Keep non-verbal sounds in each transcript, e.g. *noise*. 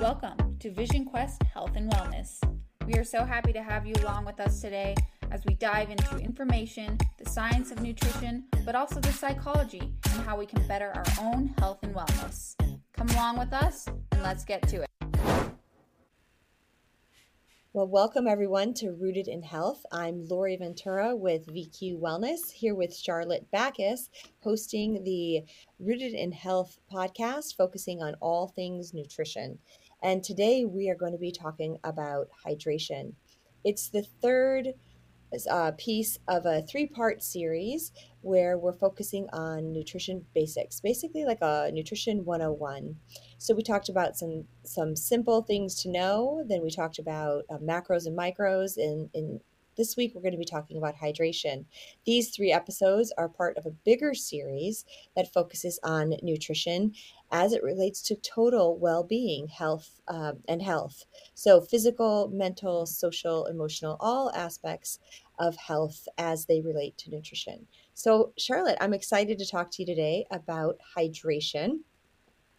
Welcome to Vision Quest Health and Wellness. We are so happy to have you along with us today as we dive into information, the science of nutrition, but also the psychology and how we can better our own health and wellness. Come along with us and let's get to it. Well, welcome everyone to Rooted in Health. I'm Lori Ventura with VQ Wellness, here with Charlotte Backus, hosting the Rooted in Health podcast, focusing on all things nutrition. And today we are going to be talking about hydration. It's the third uh, piece of a three part series where we're focusing on nutrition basics, basically like a nutrition 101. So we talked about some some simple things to know. Then we talked about uh, macros and micros. And in this week, we're going to be talking about hydration. These three episodes are part of a bigger series that focuses on nutrition as it relates to total well being, health, um, and health. So, physical, mental, social, emotional, all aspects of health as they relate to nutrition. So, Charlotte, I'm excited to talk to you today about hydration.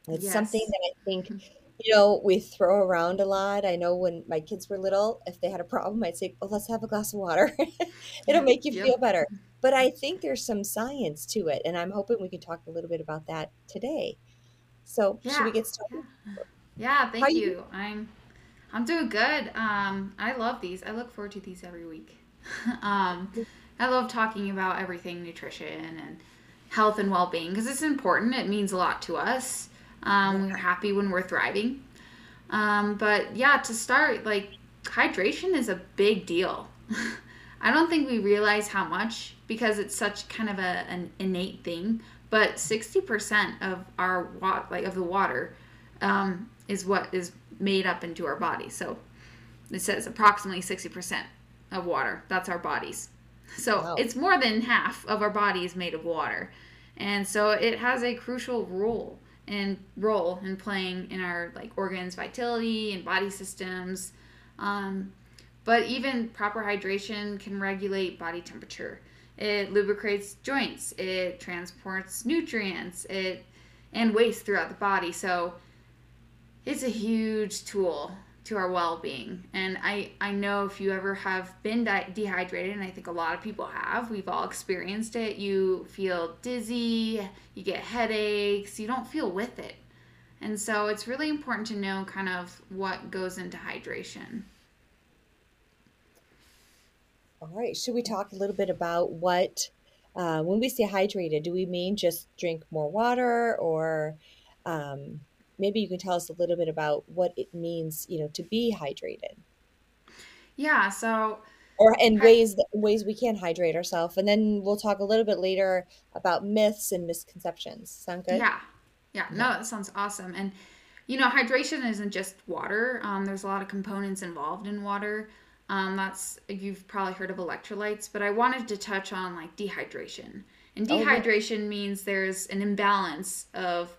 It's yes. something that I think, mm-hmm. You know, we throw around a lot. I know when my kids were little, if they had a problem, I'd say, "Oh, let's have a glass of water. *laughs* It'll make you yep. feel better." But I think there's some science to it, and I'm hoping we can talk a little bit about that today. So, yeah. should we get started? Yeah, thank you. you. I'm I'm doing good. Um, I love these. I look forward to these every week. *laughs* um, I love talking about everything nutrition and health and well-being because it's important. It means a lot to us. Um, we're happy when we're thriving. Um, but yeah, to start, like hydration is a big deal. *laughs* I don't think we realize how much because it's such kind of a, an innate thing. But 60% of our wa- like of the water um, is what is made up into our body. So it says approximately 60% of water. That's our bodies. So wow. it's more than half of our body is made of water. And so it has a crucial role and role in playing in our like organs vitality and body systems. Um, but even proper hydration can regulate body temperature. It lubricates joints it transports nutrients it and waste throughout the body. So it's a huge tool to our well-being. And i i know if you ever have been di- dehydrated and i think a lot of people have we've all experienced it you feel dizzy you get headaches you don't feel with it. And so it's really important to know kind of what goes into hydration. All right should we talk a little bit about what uh, when we say hydrated do we mean just drink more water or um, maybe you can tell us a little bit about what it means, you know, to be hydrated. Yeah, so or in ways that, ways we can hydrate ourselves, and then we'll talk a little bit later about myths and misconceptions. Sound good? Yeah, yeah. No, that sounds awesome. And you know, hydration isn't just water. Um, there's a lot of components involved in water. Um, that's you've probably heard of electrolytes, but I wanted to touch on like dehydration. And dehydration oh, yeah. means there's an imbalance of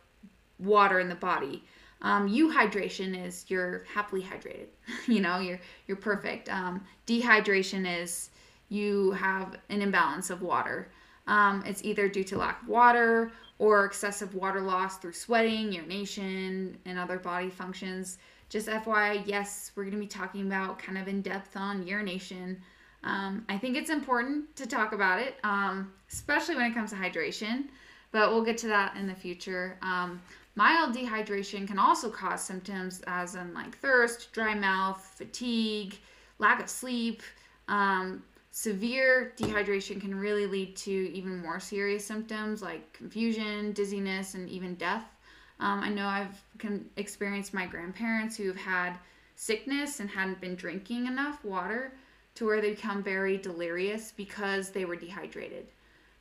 water in the body. Um, euhydration is you're happily hydrated. *laughs* you know, you're you're perfect. Um, dehydration is you have an imbalance of water. Um, it's either due to lack of water or excessive water loss through sweating, urination, and other body functions. Just FYI, yes, we're going to be talking about kind of in depth on urination. Um, I think it's important to talk about it, um, especially when it comes to hydration, but we'll get to that in the future. Um, Mild dehydration can also cause symptoms as in like thirst, dry mouth, fatigue, lack of sleep. Um, severe dehydration can really lead to even more serious symptoms like confusion, dizziness, and even death. Um, I know I've can experienced my grandparents who have had sickness and hadn't been drinking enough water to where they become very delirious because they were dehydrated.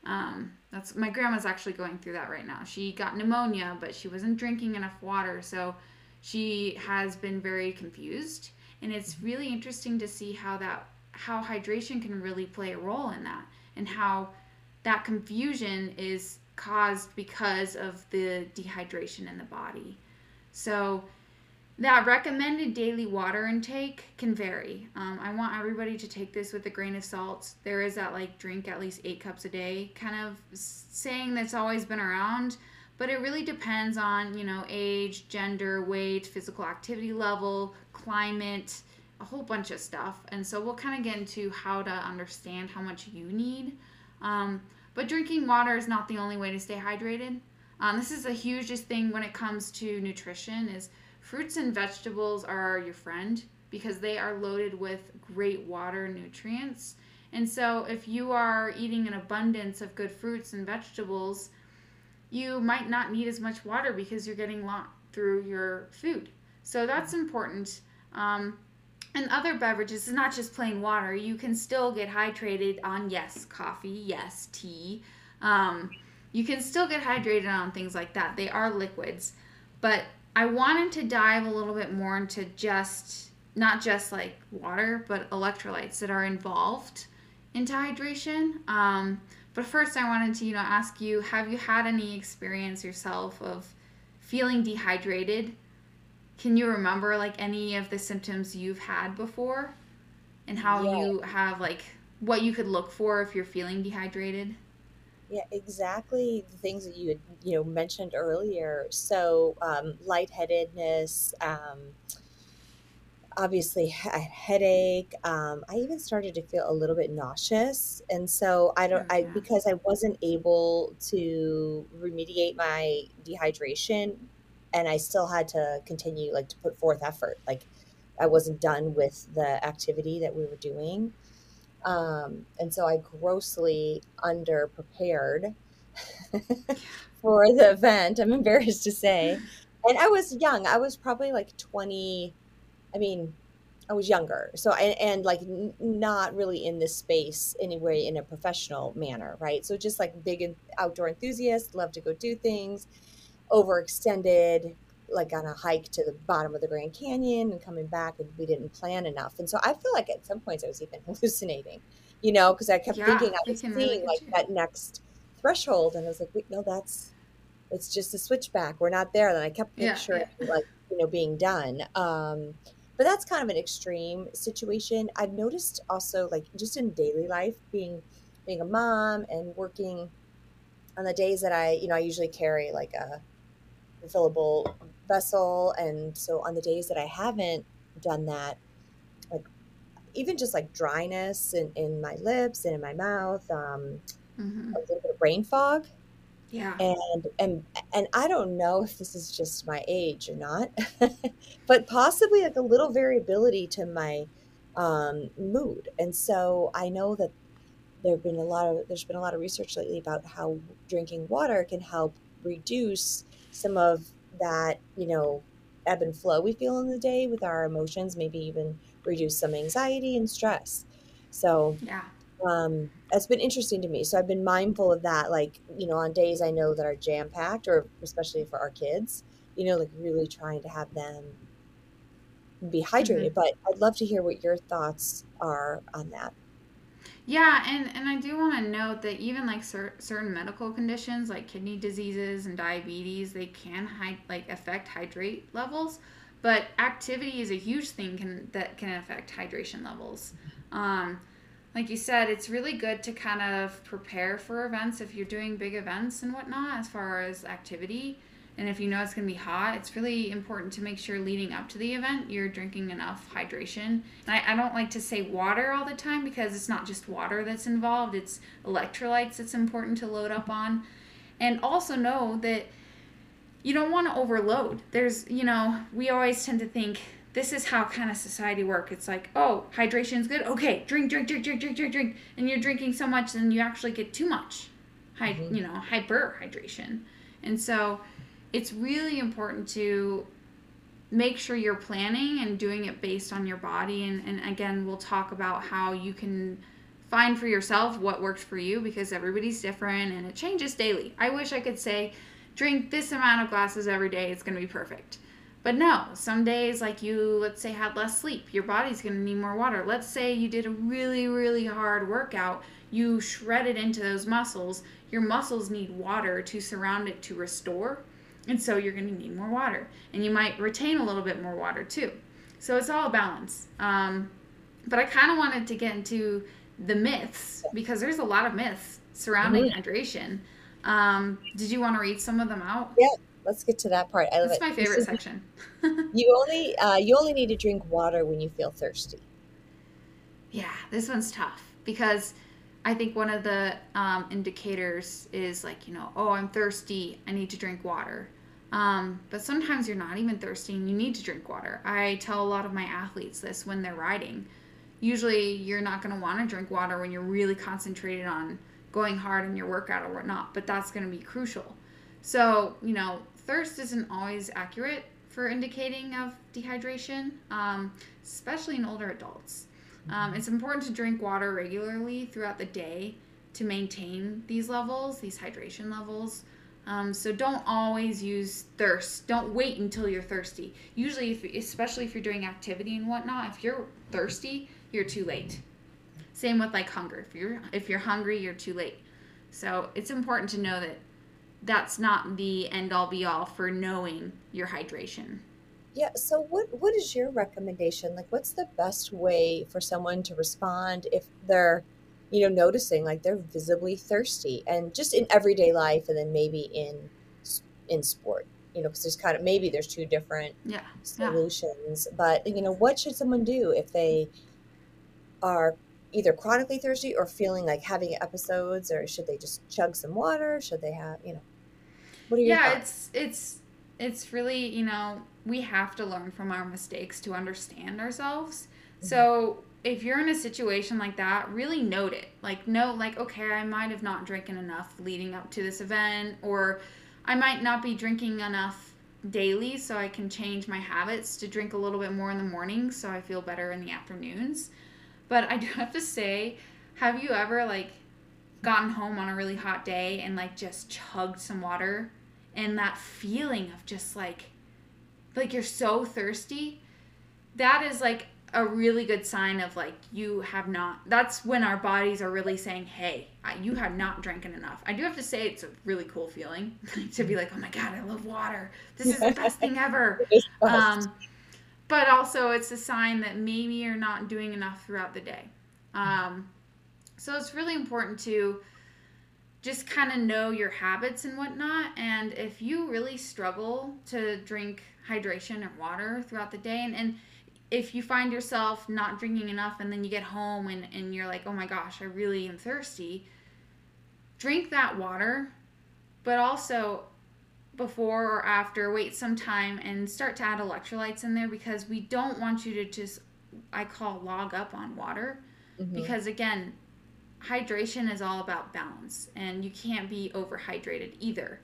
Um, that's my grandma's actually going through that right now. She got pneumonia, but she wasn't drinking enough water, so she has been very confused. And it's really interesting to see how that how hydration can really play a role in that, and how that confusion is caused because of the dehydration in the body. So that recommended daily water intake can vary. Um, I want everybody to take this with a grain of salt. There is that like drink at least eight cups a day kind of saying that's always been around, but it really depends on, you know, age, gender, weight, physical activity level, climate, a whole bunch of stuff. And so we'll kind of get into how to understand how much you need. Um, but drinking water is not the only way to stay hydrated. Um, this is the hugest thing when it comes to nutrition is fruits and vegetables are your friend because they are loaded with great water nutrients. And so if you are eating an abundance of good fruits and vegetables, you might not need as much water because you're getting lot through your food. So that's important. Um, and other beverages is not just plain water. You can still get hydrated on yes, coffee, yes, tea. Um, you can still get hydrated on things like that. They are liquids, but I wanted to dive a little bit more into just not just like water, but electrolytes that are involved into hydration. Um, but first, I wanted to you know ask you: Have you had any experience yourself of feeling dehydrated? Can you remember like any of the symptoms you've had before, and how yeah. you have like what you could look for if you're feeling dehydrated? Yeah, exactly the things that you had, you know, mentioned earlier. So, um, lightheadedness, um, obviously a headache. Um, I even started to feel a little bit nauseous, and so I don't. I because I wasn't able to remediate my dehydration, and I still had to continue like to put forth effort. Like I wasn't done with the activity that we were doing. Um, and so I grossly underprepared *laughs* for the event. I'm embarrassed to say. And I was young. I was probably like 20. I mean, I was younger. So, and, and like n- not really in this space anyway in a professional manner, right? So, just like big outdoor enthusiast, love to go do things, overextended, like on a hike to the bottom of the Grand Canyon and coming back, and we didn't plan enough. And so I feel like at some points I was even *laughs* hallucinating, you know, because I kept yeah, thinking I was seeing really like that next threshold, and I was like, wait, no, that's it's just a switchback. We're not there. And I kept picturing yeah, yeah. like you know being done. Um, but that's kind of an extreme situation. I've noticed also like just in daily life, being being a mom and working on the days that I, you know, I usually carry like a refillable vessel. And so on the days that I haven't done that, like even just like dryness in, in my lips and in my mouth, um, mm-hmm. a little bit of brain fog. Yeah. And and and I don't know if this is just my age or not, *laughs* but possibly like a little variability to my um, mood. And so I know that there've been a lot of there's been a lot of research lately about how drinking water can help reduce some of that, you know, ebb and flow we feel in the day with our emotions, maybe even reduce some anxiety and stress. So, yeah. Um, it's been interesting to me. So I've been mindful of that, like, you know, on days I know that are jam packed, or especially for our kids, you know, like really trying to have them be hydrated. Mm-hmm. But I'd love to hear what your thoughts are on that. Yeah, and and I do want to note that even like cer- certain medical conditions like kidney diseases and diabetes, they can hi- like affect hydrate levels, but activity is a huge thing can that can affect hydration levels. Um, like you said, it's really good to kind of prepare for events if you're doing big events and whatnot as far as activity. And if you know it's going to be hot, it's really important to make sure leading up to the event you're drinking enough hydration. I, I don't like to say water all the time because it's not just water that's involved, it's electrolytes that's important to load up on. And also know that you don't want to overload. There's, you know, we always tend to think this is how kind of society work. It's like, oh, hydration's good. Okay, drink, drink, drink, drink, drink, drink, drink. And you're drinking so much, then you actually get too much, hy- mm-hmm. you know, hyperhydration. And so it's really important to make sure you're planning and doing it based on your body. And, and again, we'll talk about how you can find for yourself what works for you because everybody's different and it changes daily. I wish I could say, drink this amount of glasses every day, it's going to be perfect. But no, some days, like you, let's say, had less sleep, your body's going to need more water. Let's say you did a really, really hard workout, you shredded into those muscles, your muscles need water to surround it to restore and so you're going to need more water. And you might retain a little bit more water too. So it's all a balance. Um, but I kind of wanted to get into the myths because there's a lot of myths surrounding mm-hmm. hydration. Um, did you want to read some of them out? Yeah, let's get to that part. I love That's it. my favorite section. *laughs* you only uh, you only need to drink water when you feel thirsty. Yeah, this one's tough because I think one of the um, indicators is like you know, oh, I'm thirsty. I need to drink water. Um, but sometimes you're not even thirsty and you need to drink water. I tell a lot of my athletes this when they're riding. Usually, you're not going to want to drink water when you're really concentrated on going hard in your workout or whatnot, but that's going to be crucial. So, you know, thirst isn't always accurate for indicating of dehydration, um, especially in older adults. Um, it's important to drink water regularly throughout the day to maintain these levels, these hydration levels. Um, so don't always use thirst. Don't wait until you're thirsty. Usually, if, especially if you're doing activity and whatnot, if you're thirsty, you're too late. Same with like hunger. If you're if you're hungry, you're too late. So it's important to know that that's not the end all be all for knowing your hydration. Yeah. So what what is your recommendation? Like, what's the best way for someone to respond if they're you know, noticing like they're visibly thirsty and just in everyday life and then maybe in in sport you know because there's kind of maybe there's two different yeah, solutions yeah. but you know what should someone do if they are either chronically thirsty or feeling like having episodes or should they just chug some water should they have you know what are your yeah thoughts? it's it's it's really you know we have to learn from our mistakes to understand ourselves mm-hmm. so if you're in a situation like that, really note it. Like, note, like, okay, I might have not drinking enough leading up to this event, or I might not be drinking enough daily, so I can change my habits to drink a little bit more in the morning so I feel better in the afternoons. But I do *laughs* have to say, have you ever, like, gotten home on a really hot day and, like, just chugged some water? And that feeling of just, like, like you're so thirsty? That is, like, a really good sign of like you have not that's when our bodies are really saying hey you have not drinking enough. I do have to say it's a really cool feeling *laughs* to be like oh my god i love water. This is the *laughs* best thing ever. Um, but also it's a sign that maybe you're not doing enough throughout the day. Um, so it's really important to just kind of know your habits and whatnot and if you really struggle to drink hydration and water throughout the day and, and if you find yourself not drinking enough and then you get home and, and you're like, oh my gosh, I really am thirsty, drink that water, but also before or after, wait some time and start to add electrolytes in there because we don't want you to just, I call log up on water. Mm-hmm. Because again, hydration is all about balance and you can't be overhydrated either.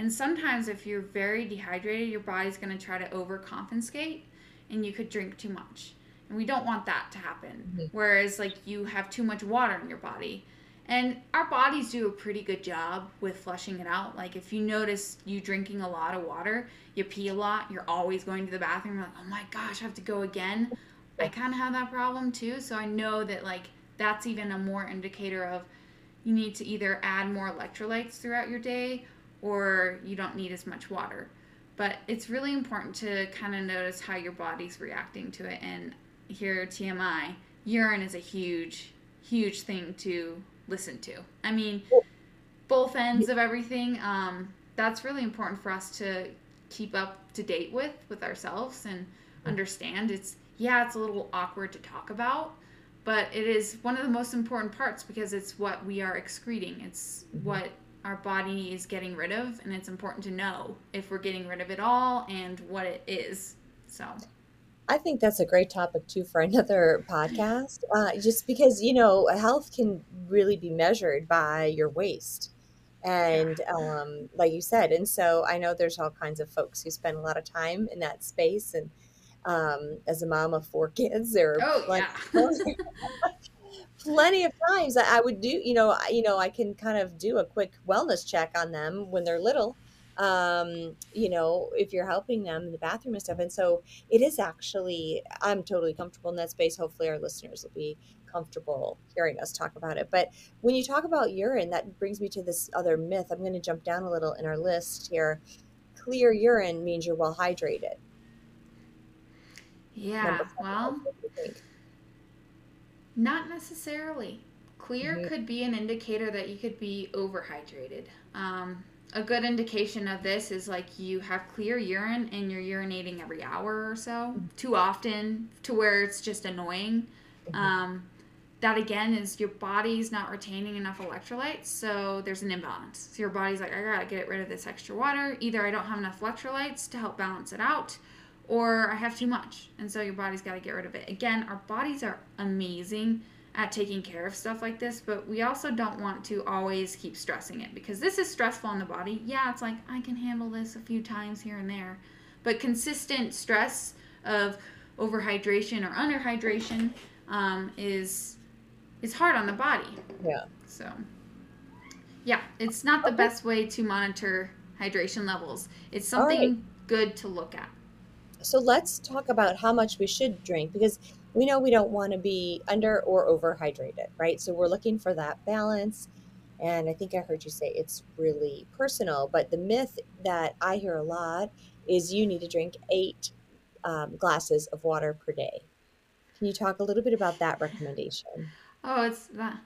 And sometimes, if you're very dehydrated, your body's going to try to overcompensate and you could drink too much. And we don't want that to happen. Mm-hmm. Whereas, like, you have too much water in your body. And our bodies do a pretty good job with flushing it out. Like, if you notice you drinking a lot of water, you pee a lot, you're always going to the bathroom, you're like, oh my gosh, I have to go again. I kind of have that problem too. So I know that, like, that's even a more indicator of you need to either add more electrolytes throughout your day or you don't need as much water. But it's really important to kind of notice how your body's reacting to it. And here, TMI, urine is a huge, huge thing to listen to. I mean, both ends of everything. Um, that's really important for us to keep up to date with with ourselves and understand. It's yeah, it's a little awkward to talk about, but it is one of the most important parts because it's what we are excreting. It's mm-hmm. what our body is getting rid of and it's important to know if we're getting rid of it all and what it is so i think that's a great topic too for *laughs* another podcast uh, just because you know health can really be measured by your waste and um, like you said and so i know there's all kinds of folks who spend a lot of time in that space and um, as a mom of four *laughs* kids there are oh, yeah. *laughs* plenty of times I would do, you know, you know, I can kind of do a quick wellness check on them when they're little. Um, you know, if you're helping them in the bathroom and stuff. And so it is actually, I'm totally comfortable in that space. Hopefully our listeners will be comfortable hearing us talk about it. But when you talk about urine, that brings me to this other myth. I'm going to jump down a little in our list here. Clear urine means you're well hydrated. Yeah. Well, not necessarily. Clear mm-hmm. could be an indicator that you could be overhydrated. Um, a good indication of this is like you have clear urine and you're urinating every hour or so, too often to where it's just annoying. Mm-hmm. Um, that again is your body's not retaining enough electrolytes, so there's an imbalance. So your body's like, I gotta get rid of this extra water. Either I don't have enough electrolytes to help balance it out, or I have too much. And so your body's gotta get rid of it. Again, our bodies are amazing at taking care of stuff like this, but we also don't want to always keep stressing it because this is stressful on the body. Yeah, it's like I can handle this a few times here and there, but consistent stress of overhydration or underhydration um, is is hard on the body. Yeah. So, yeah, it's not the okay. best way to monitor hydration levels. It's something right. good to look at. So let's talk about how much we should drink because we know we don't want to be under or over hydrated, right? So we're looking for that balance. And I think I heard you say it's really personal, but the myth that I hear a lot is you need to drink eight um, glasses of water per day. Can you talk a little bit about that recommendation? Oh, it's that.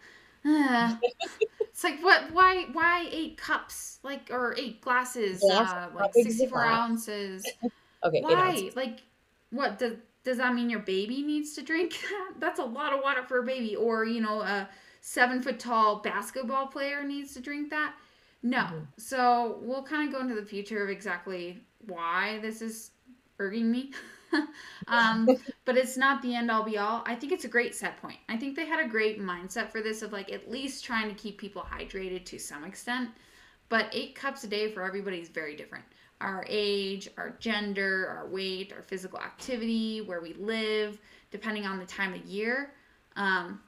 Uh, *laughs* it's like what? Why? Why eight cups? Like or eight glasses? uh, like sixty-four ounces. *laughs* okay. Why? Like what? Does does that mean your baby needs to drink *laughs* That's a lot of water for a baby. Or you know, a seven foot tall basketball player needs to drink that. No. Mm-hmm. So we'll kind of go into the future of exactly why this is irking me. *laughs* um, *laughs* but it's not the end all be all. I think it's a great set point. I think they had a great mindset for this of like at least trying to keep people hydrated to some extent. But eight cups a day for everybody is very different. Our age, our gender, our weight, our physical activity, where we live, depending on the time of year, um,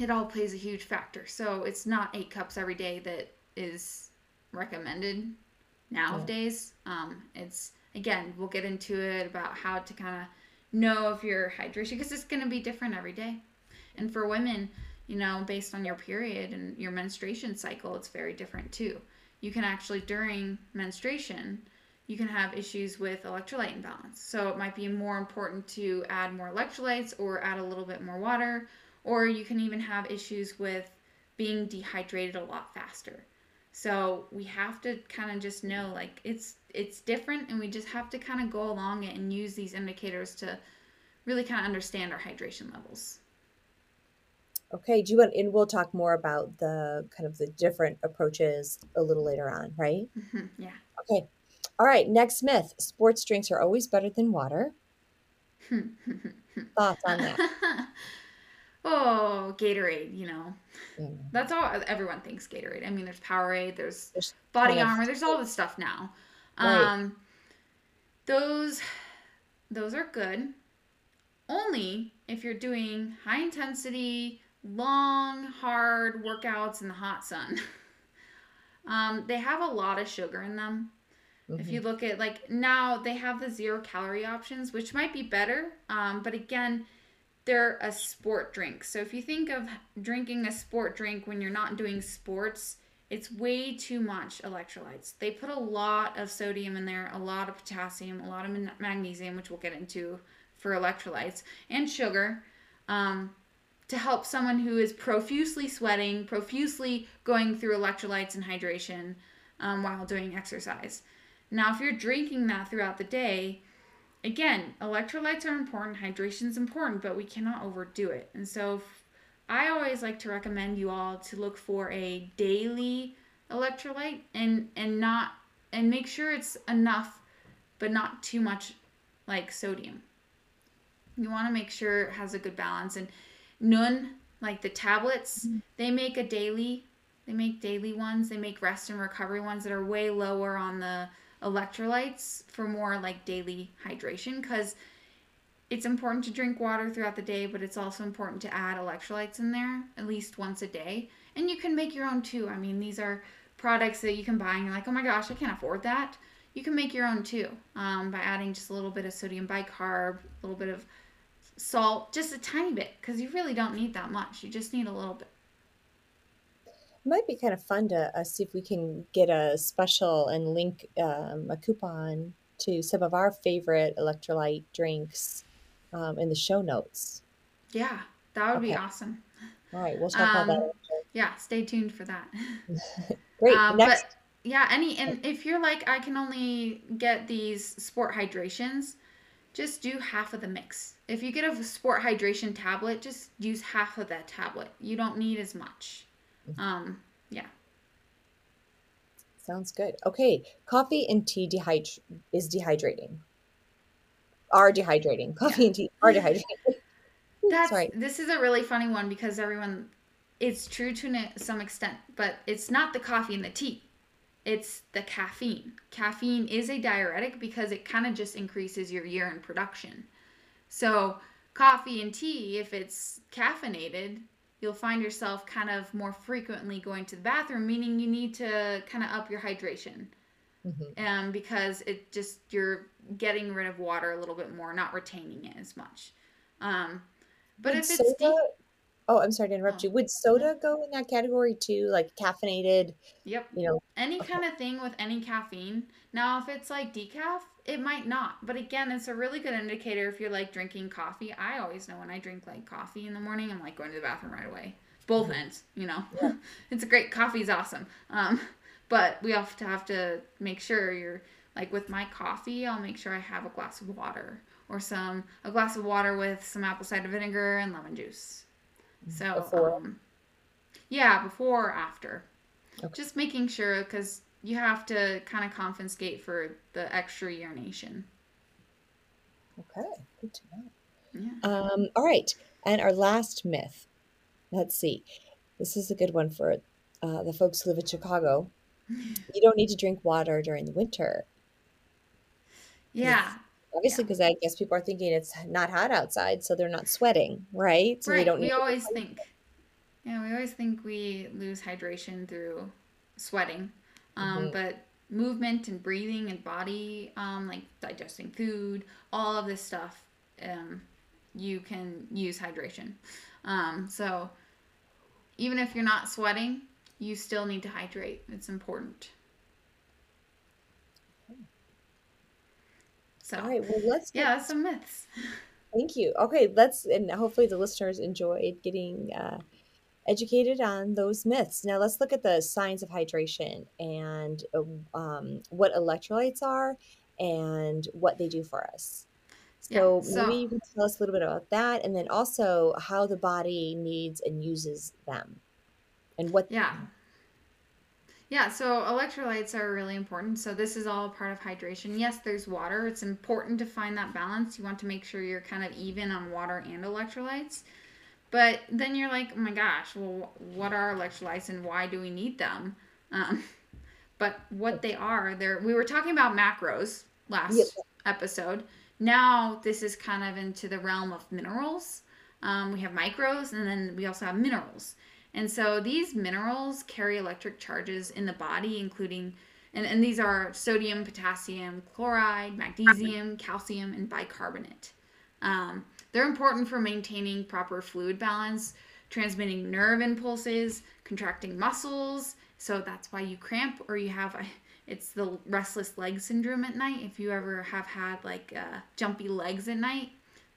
it all plays a huge factor. So it's not eight cups every day that is recommended nowadays. Yeah. Um, it's again, we'll get into it about how to kind of know if your hydration because it's going to be different every day. And for women, you know, based on your period and your menstruation cycle, it's very different too. You can actually during menstruation, you can have issues with electrolyte imbalance. So it might be more important to add more electrolytes or add a little bit more water, or you can even have issues with being dehydrated a lot faster. So we have to kind of just know like it's it's different and we just have to kind of go along it and use these indicators to really kind of understand our hydration levels. Okay, do you want and we'll talk more about the kind of the different approaches a little later on, right? Mm-hmm, yeah. Okay. All right, next myth. Sports drinks are always better than water. *laughs* Thoughts on that? *laughs* oh, Gatorade, you know. That's all everyone thinks Gatorade. I mean, there's Powerade, there's, there's Body Armor, there's all this stuff now. Right. Um those those are good. Only if you're doing high intensity, long, hard workouts in the hot sun. *laughs* um, they have a lot of sugar in them. Mm-hmm. If you mm-hmm. look at like now they have the zero calorie options, which might be better. Um, but again, they're a sport drink. So if you think of drinking a sport drink when you're not doing sports, it's way too much electrolytes. They put a lot of sodium in there, a lot of potassium, a lot of magnesium, which we'll get into for electrolytes, and sugar um, to help someone who is profusely sweating, profusely going through electrolytes and hydration um, while doing exercise. Now, if you're drinking that throughout the day, again, electrolytes are important, hydration is important, but we cannot overdo it. And so, I always like to recommend you all to look for a daily electrolyte and and not and make sure it's enough, but not too much like sodium. You want to make sure it has a good balance. And Nuun, like the tablets, mm-hmm. they make a daily. They make daily ones. They make rest and recovery ones that are way lower on the electrolytes for more like daily hydration because it's important to drink water throughout the day, but it's also important to add electrolytes in there at least once a day. And you can make your own too. I mean, these are products that you can buy and you're like, oh my gosh, I can't afford that. You can make your own too um, by adding just a little bit of sodium bicarb, a little bit of salt, just a tiny bit, because you really don't need that much. You just need a little bit might be kind of fun to uh, see if we can get a special and link um, a coupon to some of our favorite electrolyte drinks um, in the show notes. Yeah, that would okay. be awesome. All right, we'll talk um, about that. Yeah, stay tuned for that. *laughs* Great. Um, Next. But yeah, any and if you're like I can only get these sport hydrations, just do half of the mix. If you get a sport hydration tablet, just use half of that tablet. You don't need as much. Um, yeah. Sounds good. Okay, coffee and tea dehydrate is dehydrating. Are dehydrating. Coffee yeah. and tea are dehydrating. *laughs* That's right. This is a really funny one because everyone, it's true to some extent, but it's not the coffee and the tea it's the caffeine. Caffeine is a diuretic because it kind of just increases your urine production. So, coffee and tea, if it's caffeinated, you'll find yourself kind of more frequently going to the bathroom, meaning you need to kind of up your hydration. Mm-hmm. Um, because it just you're getting rid of water a little bit more, not retaining it as much. Um, but if it's deep, Oh, I'm sorry to interrupt oh. you. Would soda go in that category too? Like caffeinated? Yep. You know, any okay. kind of thing with any caffeine. Now, if it's like decaf, it might not. But again, it's a really good indicator if you're like drinking coffee. I always know when I drink like coffee in the morning, I'm like going to the bathroom right away. Both mm-hmm. ends, you know. Yeah. *laughs* it's a great coffee's awesome. Um, *laughs* but we have to have to make sure you're like with my coffee, I'll make sure I have a glass of water or some a glass of water with some apple cider vinegar and lemon juice so, before. Um, yeah, before or after. Okay. Just making sure because you have to kind of confiscate for the extra urination. Okay, good to know. Yeah. Um, all right, and our last myth. Let's see. This is a good one for uh, the folks who live in Chicago. *laughs* you don't need to drink water during the winter. Yeah, obviously because yeah. i guess people are thinking it's not hot outside so they're not sweating right so right. we don't we always think yeah we always think we lose hydration through sweating um, mm-hmm. but movement and breathing and body um, like digesting food all of this stuff um, you can use hydration um, so even if you're not sweating you still need to hydrate it's important So, all right, well, let's get, yeah, some myths. Thank you. Okay, let's and hopefully the listeners enjoyed getting uh, educated on those myths. Now let's look at the signs of hydration and uh, um, what electrolytes are and what they do for us. So, yeah, so maybe you can tell us a little bit about that, and then also how the body needs and uses them, and what. Yeah. Yeah, so electrolytes are really important. So this is all part of hydration. Yes, there's water. It's important to find that balance. You want to make sure you're kind of even on water and electrolytes. But then you're like, oh my gosh, well, what are electrolytes and why do we need them? Um, *laughs* but what they are, they're we were talking about macros last yep. episode. Now this is kind of into the realm of minerals. Um, we have micros and then we also have minerals. And so these minerals carry electric charges in the body, including, and, and these are sodium, potassium, chloride, magnesium, calcium, and bicarbonate. Um, they're important for maintaining proper fluid balance, transmitting nerve impulses, contracting muscles. So that's why you cramp or you have a, it's the restless leg syndrome at night. If you ever have had like uh, jumpy legs at night,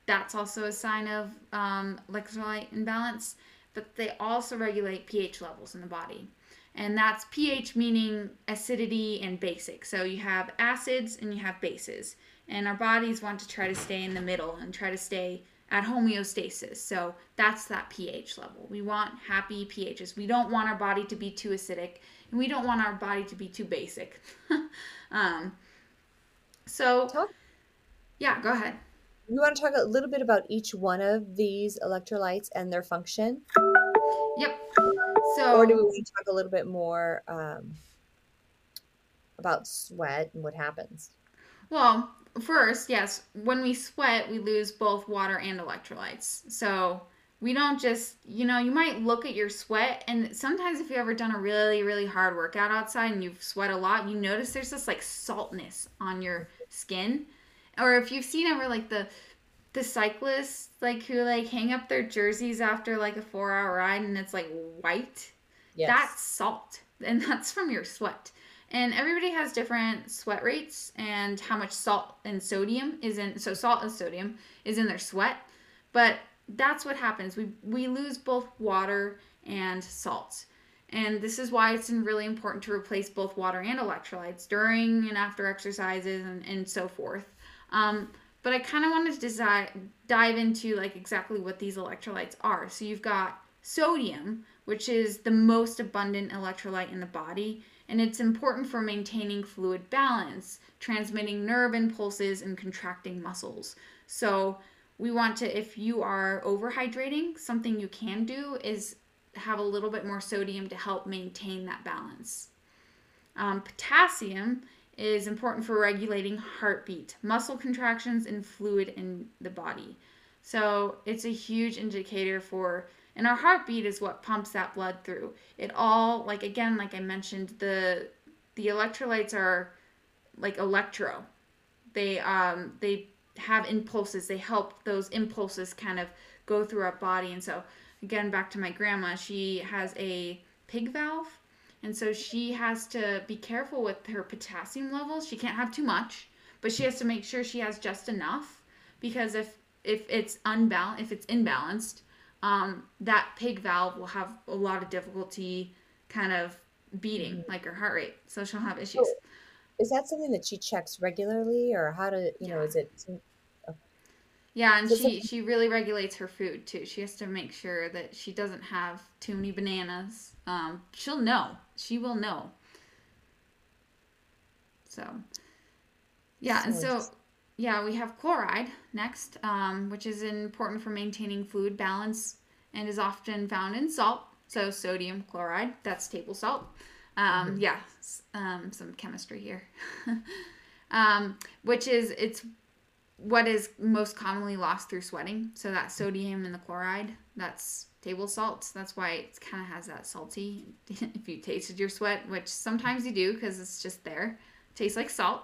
that's also a sign of um, electrolyte imbalance but they also regulate pH levels in the body. And that's pH meaning acidity and basic. So you have acids and you have bases. And our bodies want to try to stay in the middle and try to stay at homeostasis. So that's that pH level. We want happy pHs. We don't want our body to be too acidic and we don't want our body to be too basic. *laughs* um, so, yeah, go ahead. You want to talk a little bit about each one of these electrolytes and their function? Yep. So, or do we want to talk a little bit more um, about sweat and what happens? Well, first, yes, when we sweat, we lose both water and electrolytes. So we don't just, you know, you might look at your sweat, and sometimes if you've ever done a really, really hard workout outside and you've sweat a lot, you notice there's this like saltness on your skin or if you've seen ever like the the cyclists like who like hang up their jerseys after like a four hour ride and it's like white yes. that's salt and *laughs* that's from your sweat and everybody has different sweat rates and how much salt and sodium is in so salt and sodium is in their sweat but that's what happens. We we lose both water and salt. And this is why it's really important to replace both water and electrolytes during and after exercises and, and so forth. Um, but I kind of wanted to desi- dive into like exactly what these electrolytes are. So you've got sodium, which is the most abundant electrolyte in the body, and it's important for maintaining fluid balance, transmitting nerve impulses, and contracting muscles. So we want to, if you are overhydrating, something you can do is have a little bit more sodium to help maintain that balance. Um, potassium is important for regulating heartbeat, muscle contractions, and fluid in the body. So it's a huge indicator for, and our heartbeat is what pumps that blood through. It all, like again, like I mentioned, the the electrolytes are like electro. They um they have impulses. They help those impulses kind of go through our body, and so again back to my grandma she has a pig valve and so she has to be careful with her potassium levels she can't have too much but she has to make sure she has just enough because if if it's unbalanced if it's imbalanced um, that pig valve will have a lot of difficulty kind of beating mm-hmm. like her heart rate so she'll have issues oh, is that something that she checks regularly or how to you yeah. know is it yeah, and she she really regulates her food too. She has to make sure that she doesn't have too many bananas. Um, she'll know. She will know. So, yeah, and so yeah, we have chloride next, um, which is important for maintaining fluid balance and is often found in salt. So sodium chloride, that's table salt. Um, mm-hmm. Yeah, um, some chemistry here. *laughs* um, which is it's what is most commonly lost through sweating. So that sodium and the chloride, that's table salts. That's why it kind of has that salty. *laughs* if you tasted your sweat, which sometimes you do because it's just there, tastes like salt.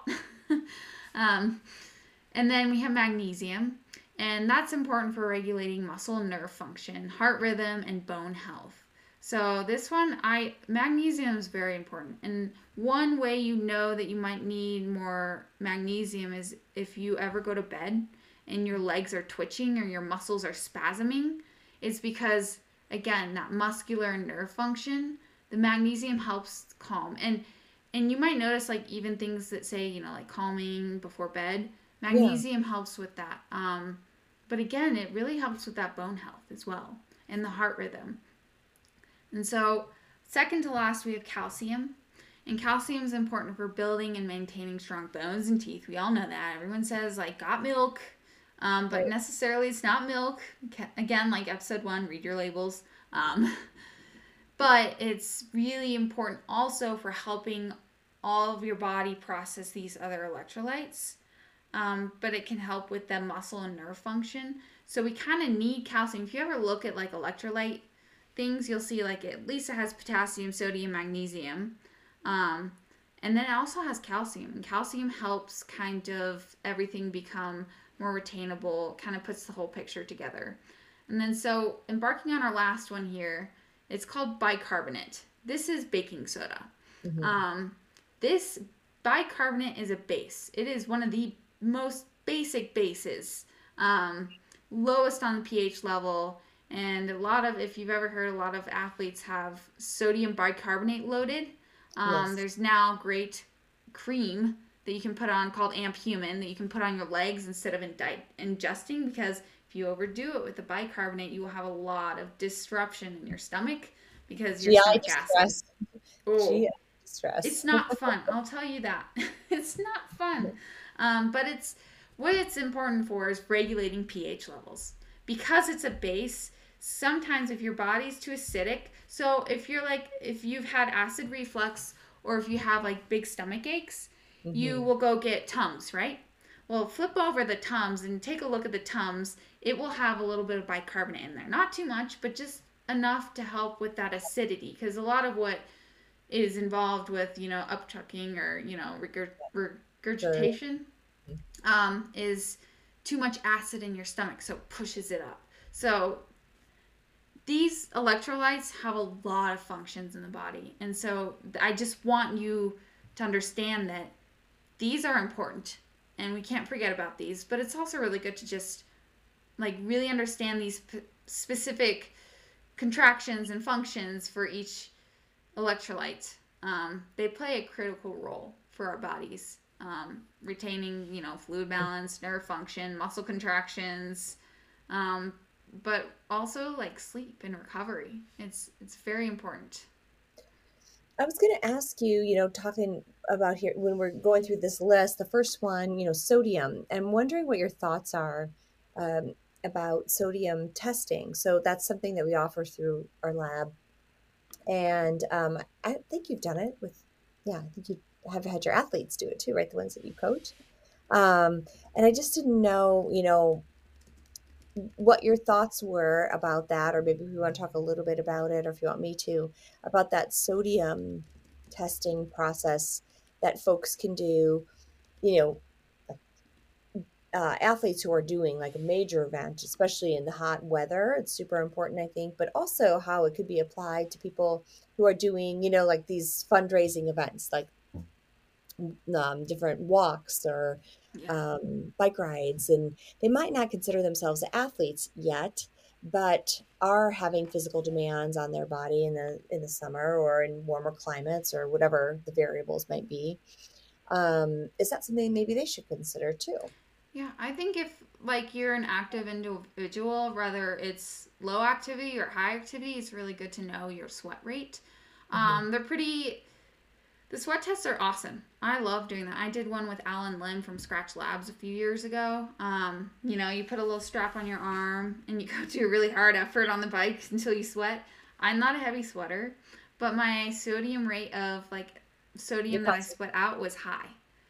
*laughs* um, and then we have magnesium, and that's important for regulating muscle and nerve function, heart rhythm, and bone health. So this one, I magnesium is very important. And one way you know that you might need more magnesium is if you ever go to bed and your legs are twitching or your muscles are spasming, it's because again, that muscular nerve function, the magnesium helps calm. And and you might notice like even things that say, you know, like calming before bed, magnesium yeah. helps with that. Um but again, it really helps with that bone health as well and the heart rhythm. And so, second to last, we have calcium. And calcium is important for building and maintaining strong bones and teeth. We all know that. Everyone says, like, got milk, um, but necessarily it's not milk. Again, like episode one, read your labels. Um, *laughs* but it's really important also for helping all of your body process these other electrolytes. Um, but it can help with the muscle and nerve function. So we kind of need calcium. If you ever look at like electrolyte things, you'll see like at least it has potassium, sodium, magnesium. Um, and then it also has calcium. And calcium helps kind of everything become more retainable, kind of puts the whole picture together. And then so embarking on our last one here, it's called bicarbonate. This is baking soda. Mm-hmm. Um, this bicarbonate is a base. It is one of the most basic bases, um, lowest on the pH level. And a lot of, if you've ever heard, a lot of athletes have sodium bicarbonate loaded. Um, yes. There's now great cream that you can put on called Amp Human that you can put on your legs instead of indi- ingesting because if you overdo it with the bicarbonate, you will have a lot of disruption in your stomach because your GI acid. Oh, stress. It's not fun. I'll tell you that. *laughs* it's not fun. Um, but it's what it's important for is regulating pH levels because it's a base sometimes if your body's too acidic so if you're like if you've had acid reflux or if you have like big stomach aches mm-hmm. you will go get tums right? Well flip over the tums and take a look at the tums. It will have a little bit of bicarbonate in there. Not too much but just enough to help with that acidity because a lot of what is involved with you know upchucking or you know regurgitation um, is too much acid in your stomach so it pushes it up. So these electrolytes have a lot of functions in the body. And so I just want you to understand that these are important and we can't forget about these, but it's also really good to just like really understand these p- specific contractions and functions for each electrolyte. Um, they play a critical role for our bodies, um, retaining, you know, fluid balance, nerve function, muscle contractions, um, but also like sleep and recovery. It's it's very important. I was going to ask you, you know, talking about here when we're going through this list, the first one, you know, sodium. I'm wondering what your thoughts are um, about sodium testing. So that's something that we offer through our lab. And um, I think you've done it with, yeah, I think you have had your athletes do it too, right? The ones that you coach. Um, and I just didn't know, you know, what your thoughts were about that, or maybe we want to talk a little bit about it, or if you want me to, about that sodium testing process that folks can do, you know, uh, athletes who are doing like a major event, especially in the hot weather. It's super important, I think, but also how it could be applied to people who are doing, you know, like these fundraising events, like um, different walks or yeah. um, bike rides, and they might not consider themselves athletes yet, but are having physical demands on their body in the in the summer or in warmer climates or whatever the variables might be. Um, is that something maybe they should consider too? Yeah, I think if like you're an active individual, whether it's low activity or high activity, it's really good to know your sweat rate. Mm-hmm. Um, they're pretty. The sweat tests are awesome. I love doing that. I did one with Allen Lim from Skratch Labs a few years ago. Um, you know, you put a little strap on your arm and you *laughs* go do a really hard effort on the bike *laughs* until you sweat. I'm not a heavy sweater, but my sodium rate of like sodium that I sweat out was high.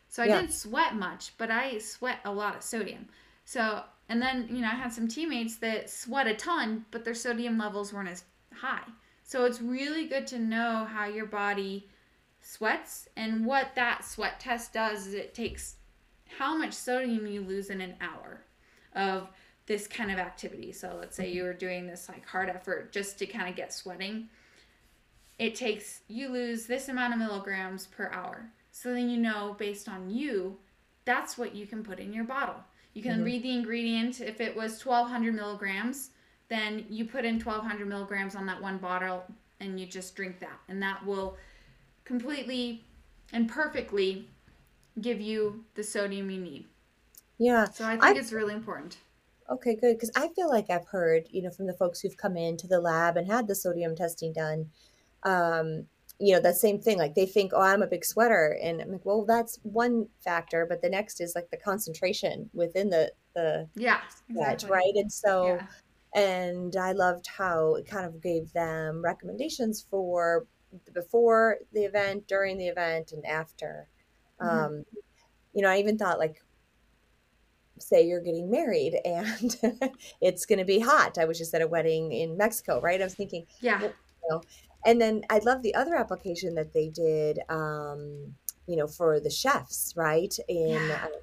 So I yeah. didn't sweat much, but I sweat a lot of sodium. So, and then, you know, I had some teammates that sweat a ton, but their sodium levels weren't as high. So it's really good to know how your body sweats and what that sweat test does is it takes how much sodium you lose in an hour of this kind of activity. So let's say you were doing this like hard effort just to kind of get sweating. It takes you lose this amount of milligrams per hour. So then you know based on you, that's what you can put in your bottle. You can mm-hmm. read the ingredient. If it was 1200 milligrams, then you put in 1200 milligrams on that one bottle and you just drink that. And that will completely and perfectly give you the sodium you need. Yeah. So I think I, it's really important. Okay, good. Because I feel like I've heard, you know, from the folks who've come into the lab and had the sodium testing done, um, you know that same thing like they think oh i'm a big sweater and i'm like well that's one factor but the next is like the concentration within the the yeah exactly. right and so yeah. and i loved how it kind of gave them recommendations for before the event during the event and after mm-hmm. um you know i even thought like say you're getting married *laughs* and it's going to be hot i was just at a wedding in mexico right i was thinking yeah well, you know, and then I love the other application that they did, um, you know, for the chefs, right? In yeah. Uh,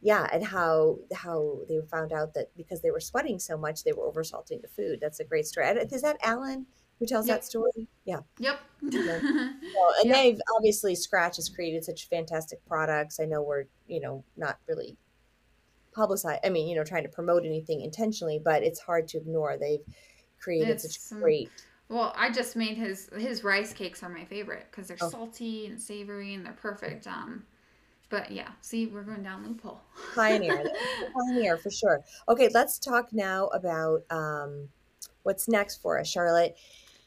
yeah, and how how they found out that because they were sweating so much, they were oversalting the food. That's a great story. Is that Allen who tells yep. that story? Yeah. Yep. *laughs* well, and yep. they've obviously Skratch has created such fantastic products. I know we're you know not really publicize. I mean, you know, trying to promote anything intentionally, but it's hard to ignore. They've created it's such great well, I just made his his rice cakes are my favorite because they're oh. salty and savory and they're perfect. Um, but yeah, see, we're going down loophole. *laughs* Pioneer, pioneer for sure. Okay, let's talk now about um, what's next for us, Charlotte.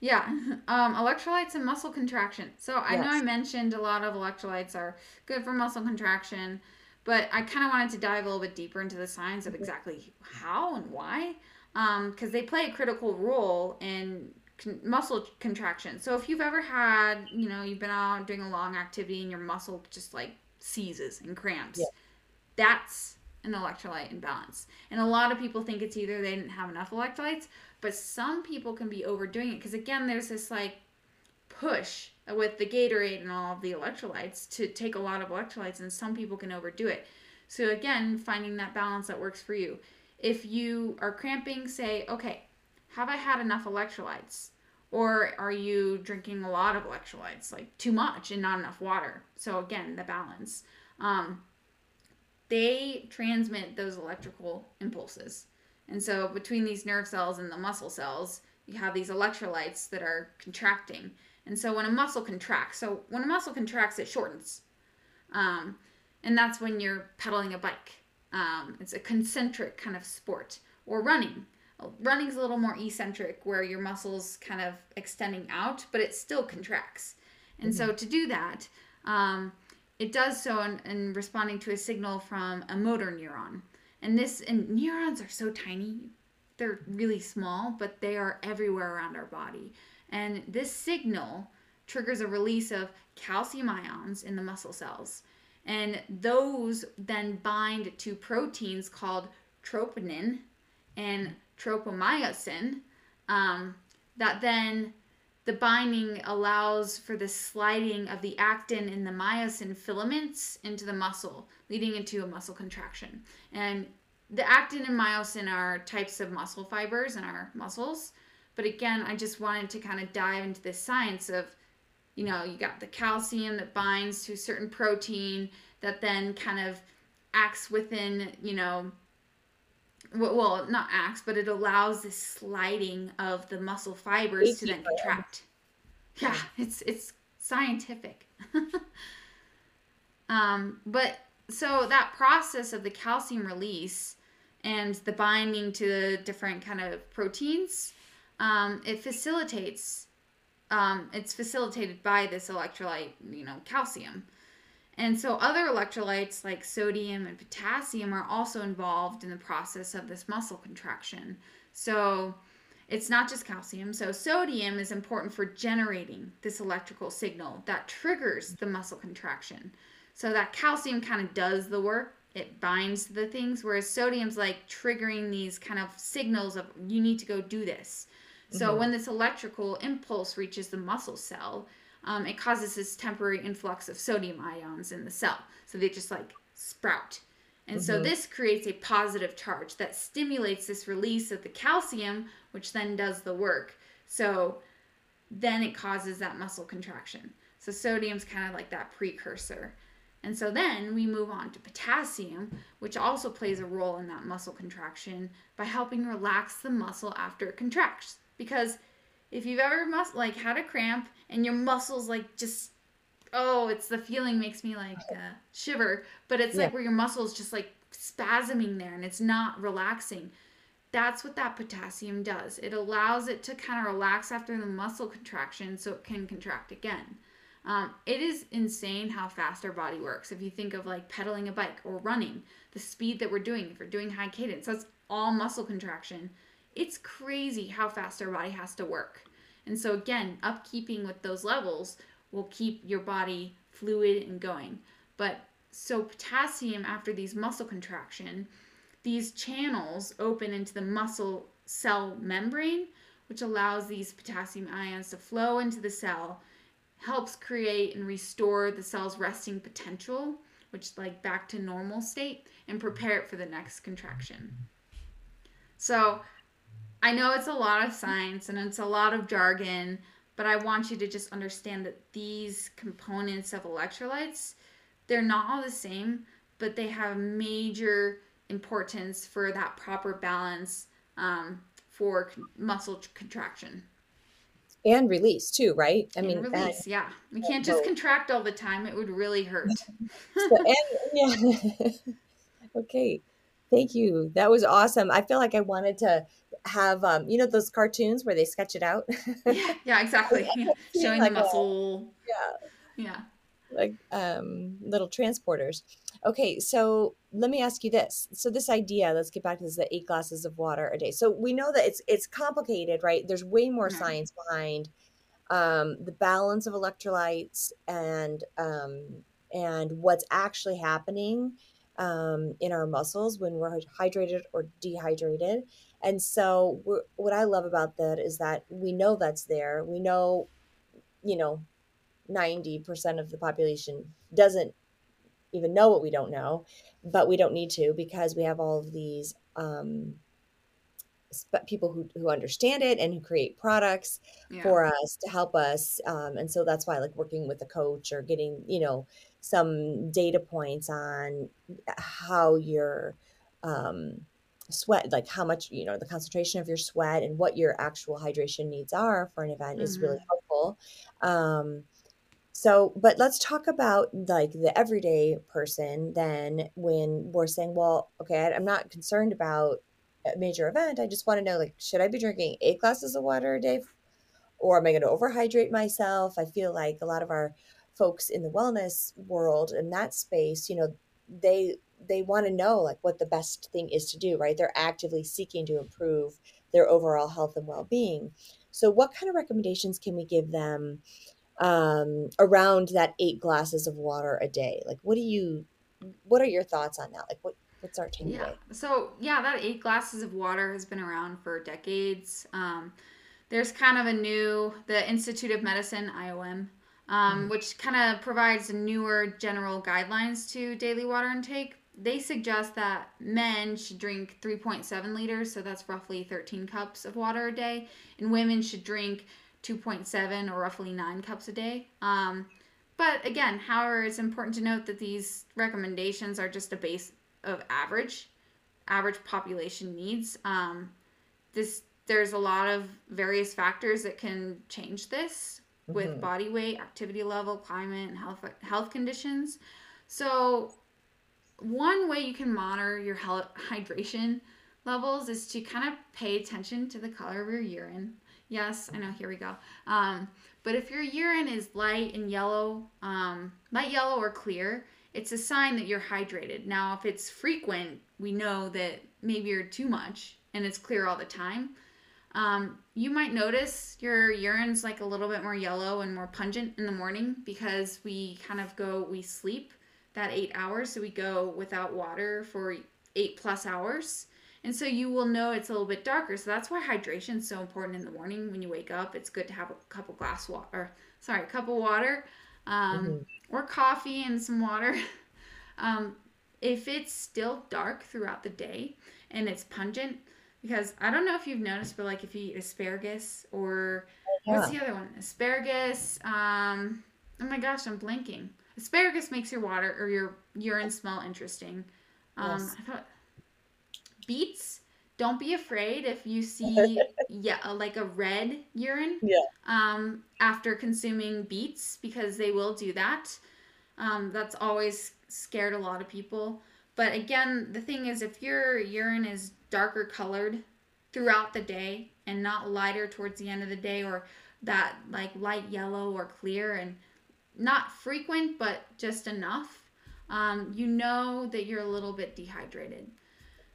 Yeah, *laughs* um, electrolytes and muscle contraction. So I yes. know I mentioned a lot of electrolytes are good for muscle contraction, but I kind of wanted to dive a little bit deeper into the science of mm-hmm. exactly how and why, because um, they play a critical role in con- muscle contraction. So if you've ever had, you know, you've been out doing a long activity and your muscle just like seizes and cramps, yeah. that's an electrolyte imbalance. And a lot of people think it's either they didn't have enough electrolytes, but some people can be overdoing it because again, there's this like push with the Gatorade and all of the electrolytes to take a lot of electrolytes, and some people can overdo it. So again, finding that balance that works for you. If you are cramping, say, okay, have I had enough electrolytes? Or are you drinking a lot of electrolytes, like too much and not enough water? So, again, the balance. Um, they transmit those electrical impulses. And so between these nerve cells and the muscle cells, you have these electrolytes that are contracting. And so when a muscle contracts, so when a muscle contracts, it shortens. Um, and that's when you're pedaling a bike. Um, it's a concentric kind of sport or running. Running's a little more eccentric, where your muscles kind of extending out, but it still contracts. And mm-hmm. so to do that, um, it does so in, in, responding to a signal from a motor neuron. And this and neurons are so tiny, they're really small, but they are everywhere around our body. And this signal triggers a release of calcium ions in the muscle cells. And those then bind to proteins called troponin and tropomyosin um, that then the binding allows for the sliding of the actin and the myosin filaments into the muscle, leading into a muscle contraction. And the actin and myosin are types of muscle fibers in our muscles. But again, I just wanted to kind of dive into the science of, you know, you got the calcium that binds to a certain protein that then kind of acts within, you know, well, not acts, but it allows this sliding of the muscle fibers to then contract. Yeah, it's it's scientific. *laughs* um, but so that process of the calcium release and the binding to the different kind of proteins, um, it facilitates. Um, it's facilitated by this electrolyte, you know, calcium. And so other electrolytes like sodium and potassium are also involved in the process of this muscle contraction. So it's not just calcium. So sodium is important for generating this electrical signal that triggers the muscle contraction. So that calcium kind of does the work. It binds the things, whereas sodium's like triggering these kind of signals of you need to go do this. So mm-hmm. when this electrical impulse reaches the muscle cell, um, it causes this temporary influx of sodium ions in the cell. So they just like sprout. And mm-hmm. so this creates a positive charge that stimulates this release of the calcium, which then does the work. So then it causes that muscle contraction. So sodium's kind of like that precursor. And so then we move on to potassium, which also plays a role in that muscle contraction by helping relax the muscle after it contracts. Because if you've ever mus- like had a cramp and your muscles like just oh, it's the feeling makes me like uh, shiver, but it's yeah. like where your muscles just like spasming there and it's not relaxing. That's what that potassium does. It allows it to kind of relax after the muscle contraction so it can contract again. Um, it is insane how fast our body works. If you think of like pedaling a bike or running, the speed that we're doing, if we're doing high cadence, that's all muscle contraction it's crazy how fast our body has to work. And so, again, upkeeping with those levels will keep your body fluid and going. But so, potassium, after these muscle contraction, these channels open into the muscle cell membrane, which allows these potassium ions to flow into the cell, helps create and restore the cell's resting potential, which is like back to normal state, and prepare it for the next contraction. So, I know it's a lot of science and it's a lot of jargon, but I want you to just understand that these components of electrolytes, they're not all the same, but they have major importance for that proper balance um, for muscle contraction. And release too right? I and mean release yeah. We can't just contract all the time. It would really hurt. *laughs* So, and, yeah. *laughs* okay. Thank you. That was awesome. I feel like i wanted to have um you know those cartoons where they sketch it out? Yeah, yeah *laughs* exactly. Yeah. *laughs* showing like the muscle a, yeah. Yeah. Like um little transporters. Okay so let me ask you this. So this idea let's get back to this the eight glasses of water a day. So we know that it's it's complicated right? There's way more mm-hmm. science behind um the balance of electrolytes and um and what's actually happening um, in our muscles when we're hydrated or dehydrated. And so, what I love about that is that we know that's there. We know, you know, 90% of the population doesn't even know what we don't know, but we don't need to because we have all of these um, people who, who understand it and who create products yeah. for us to help us. Um, and so that's why, like, working with a coach or getting, you know, some data points on how your um, sweat like how much you know the concentration of your sweat and what your actual hydration needs are for an event mm-hmm. is really mm-hmm. helpful um so but let's talk about like the everyday person then when we're saying well okay i'm not concerned about a major event i just want to know like should i be drinking eight glasses of water a day or am i going to overhydrate myself i feel like a lot of our folks in the wellness world in that space you know they they want to know like what the best thing is to do right? They're actively seeking to improve their overall health and well-being. So what kind of recommendations can we give them um, around that eight glasses of water a day? Like what do you what are your thoughts on that? Like what what's our takeaway yeah. so yeah that eight glasses of water has been around for decades. Um, there's kind of a new the institute of medicine iom um, mm-hmm. which kind of provides newer general guidelines to daily water intake they suggest that men should drink 3.7 liters, so that's roughly 13 cups of water a day, and women should drink 2.7 or roughly 9 cups a day. Um, but again, however, it's important to note that these recommendations are just a base of average, average population needs. Um, this there's a lot of various factors that can change this mm-hmm. with body weight, activity level, climate, and health health conditions. So one way you can monitor your health, hydration levels is to kind of pay attention to the color of your urine. Yes, I know, here we go. Um, but if your urine is light and yellow, um, light yellow or clear, it's a sign that you're hydrated. Now, if it's frequent, we know that maybe you're too much and it's clear all the time. Um, you might notice your urine's like a little bit more yellow and more pungent in the morning because we kind of go, we sleep that eight hours. So we go without water for eight plus hours. And so you will know it's a little bit darker. So that's why hydration is so important in the morning when you wake up. It's good to have a couple glass water, or, sorry, a cup of water, um, mm-hmm. or coffee and some water. *laughs* um, if it's still dark throughout the day and it's pungent, because I don't know if you've noticed, but like if you eat asparagus or yeah. what's the other one? Asparagus. Um, oh my gosh, I'm blanking. Asparagus makes your water or your urine smell interesting. Um, yes. I thought beets. Don't be afraid if you see *laughs* yeah like a red urine. Yeah. Um, after consuming beets because they will do that. Um, that's always scared a lot of people. But again, the thing is, if your urine is darker colored throughout the day and not lighter towards the end of the day, or that like light yellow or clear and not frequent, but just enough, um, you know that you're a little bit dehydrated.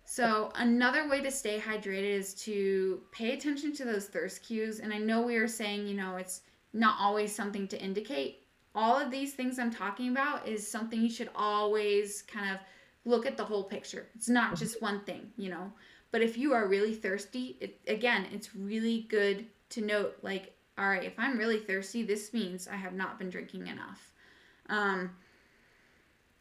So, another way to stay hydrated is to pay attention to those thirst cues. And I know we are saying, you know, it's not always something to indicate. All of these things I'm talking about is something you should always kind of look at the whole picture. It's not just one thing, you know. But if you are really thirsty, it, again, it's really good to note like all right, if I'm really thirsty, this means I have not been drinking enough. Um,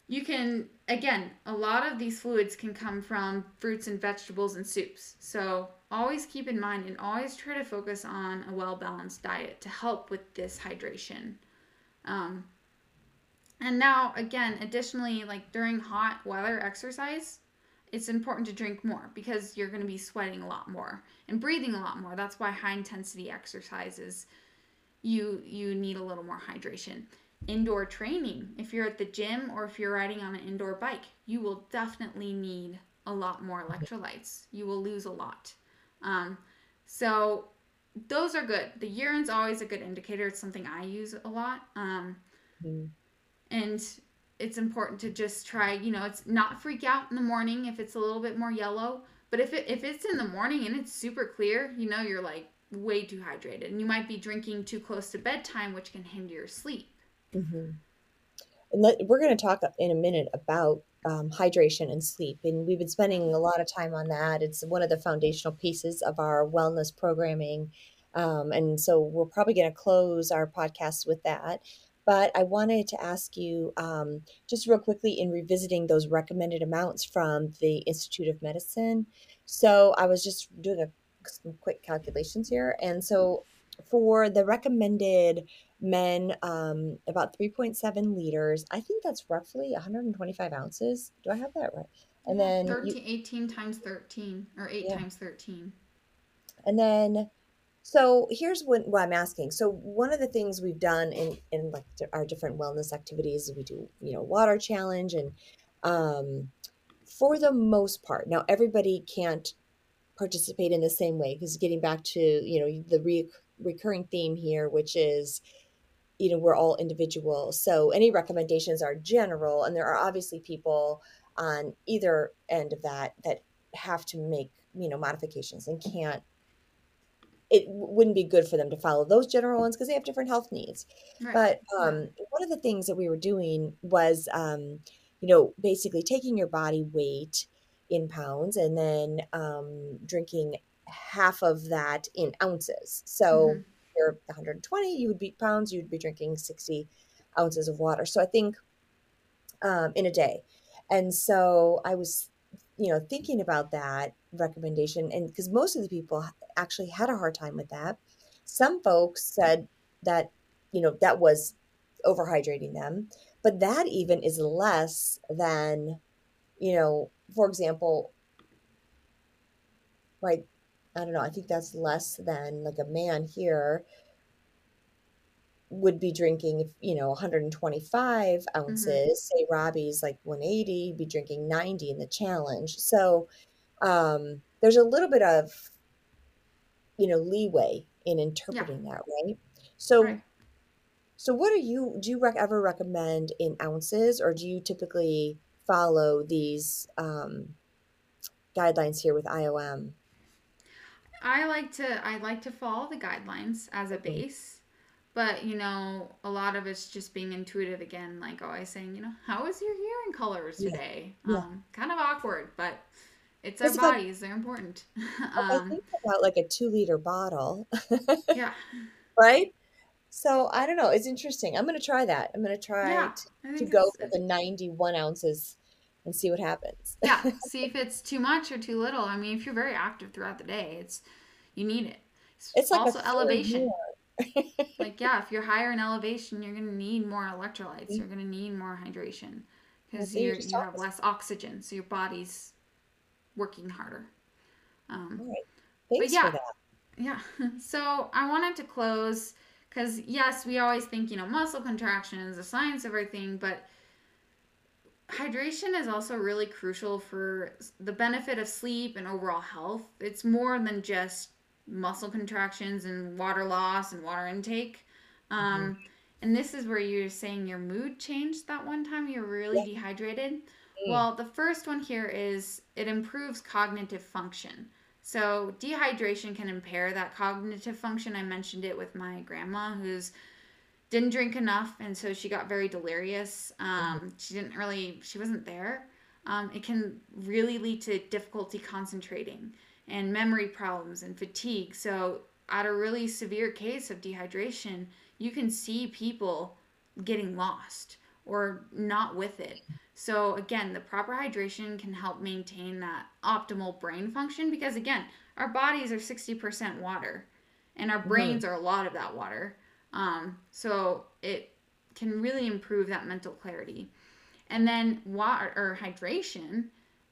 you can, again, a lot of these fluids can come from fruits and vegetables and soups. So always keep in mind and always try to focus on a well balanced diet to help with this hydration. Um, and now, again, additionally, like during hot weather exercise, it's important to drink more because you're going to be sweating a lot more and breathing a lot more. That's why high intensity exercises you you need a little more hydration. Indoor training, if you're at the gym or if you're riding on an indoor bike, you will definitely need a lot more electrolytes. You will lose a lot. Um, so those are good. The urine's always a good indicator. It's something I use a lot. Um, mm. And it's important to just try, you know, it's not freak out in the morning if it's a little bit more yellow. But if it if it's in the morning and it's super clear, you know, you're like way too hydrated, and you might be drinking too close to bedtime, which can hinder your sleep. Mm-hmm. And let, we're going to talk in a minute about um, hydration and sleep, and we've been spending a lot of time on that. It's one of the foundational pieces of our wellness programming. Um, and so we're probably going to close our podcast with that. But I wanted to ask you um, just real quickly in revisiting those recommended amounts from the Institute of Medicine. So I was just doing a, some quick calculations here. And so for the recommended men, um, about 3.7 liters, I think that's roughly 125 ounces. Do I have that right? And then 13, you, 18 times 13 or 8 yeah. times 13. And then so here's what, what I'm asking. So one of the things we've done in in like our different wellness activities, we do you know water challenge, and um, for the most part, now everybody can't participate in the same way because getting back to you know the re- recurring theme here, which is you know we're all individuals. So any recommendations are general, and there are obviously people on either end of that that have to make you know modifications and can't it wouldn't be good for them to follow those general ones because they have different health needs. Right. But um, one of the things that we were doing was, um, you know, basically taking your body weight in pounds and then um, drinking half of that in ounces. So mm-hmm. you're 120, you would be pounds, you'd be drinking 60 ounces of water. So I think um, in a day. And so I was, you know, thinking about that recommendation and because most of the people actually had a hard time with that some folks said that you know that was overhydrating them but that even is less than you know for example like i don't know i think that's less than like a man here would be drinking you know 125 mm-hmm. ounces mm-hmm. say robbie's like 180 be drinking 90 in the challenge so um, there's a little bit of you know leeway in interpreting yeah. that right so right. so what are you do you rec- ever recommend in ounces or do you typically follow these um, guidelines here with iom i like to i like to follow the guidelines as a mm-hmm. base but you know a lot of it's just being intuitive again like always saying you know how is your hearing colors today yeah. Yeah. Um, kind of awkward but it's our bodies; they're important. *laughs* um, I think about like a two liter bottle. *laughs* yeah. Right. So I don't know. It's interesting. I'm going to try that. I'm going to try yeah, to, to go for the 91 ounces and see what happens. yeah. *laughs* See if it's too much or too little. I mean, if you're very active throughout the day, it's you need it. It's, it's like also elevation. like yeah, if you're higher in elevation, you're going to need more electrolytes. Mm-hmm. You're going to need more hydration because you have less oxygen, so your body's working harder. Um, All right. Thanks yeah, for that. Yeah. *laughs* So I wanted to close because, yes, we always think, you know, muscle contraction is the science of everything, but hydration is also really crucial for the benefit of sleep and overall health. It's more than just muscle contractions and water loss and water intake. Um, mm-hmm. And this is where you're saying your mood changed that one time you were really yeah. dehydrated. Mm. Well, the first one here is it improves cognitive function. So, dehydration can impair that cognitive function. I mentioned it with my grandma who's didn't drink enough and so she got very delirious. Um, mm-hmm. She didn't really, she wasn't there. Um, it can really lead to difficulty concentrating and memory problems and fatigue. So, at a really severe case of dehydration, you can see people getting lost or not with it. So, again, the proper hydration can help maintain that optimal brain function because, again, our bodies are 60% water and our brains mm-hmm. are a lot of that water. Um, so, it can really improve that mental clarity. And then, water or hydration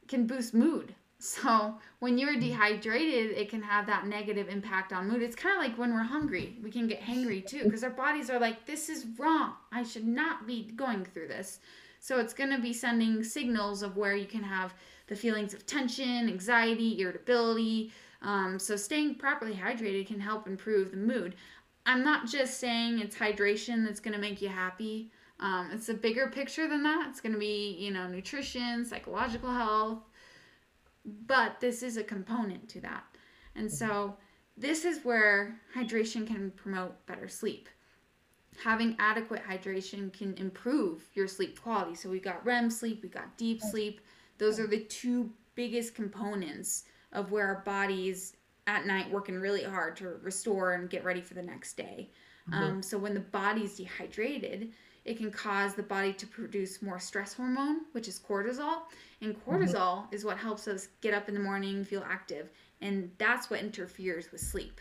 can boost mood. So, when you're mm. dehydrated, it can have that negative impact on mood. It's kind of like when we're hungry, we can get hangry too because our bodies are like, this is wrong. I should not be going through this. So it's going to be sending signals of where you can have the feelings of tension, anxiety, irritability. Um, so staying properly hydrated can help improve the mood. I'm not just saying it's hydration that's going to make you happy. Um, it's a bigger picture than that. It's going to be, you know, nutrition, psychological health, but this is a component to that. And so this is where hydration can promote better sleep having adequate hydration can improve your sleep quality. So we've got REM sleep, we've got deep sleep. Those are the two biggest components of where our bodies at night working really hard to restore and get ready for the next day. Mm-hmm. Um, so when the body's dehydrated, it can cause the body to produce more stress hormone, which is cortisol. And mm-hmm. cortisol mm-hmm. is what helps us get up in the morning, feel active, and that's what interferes with sleep.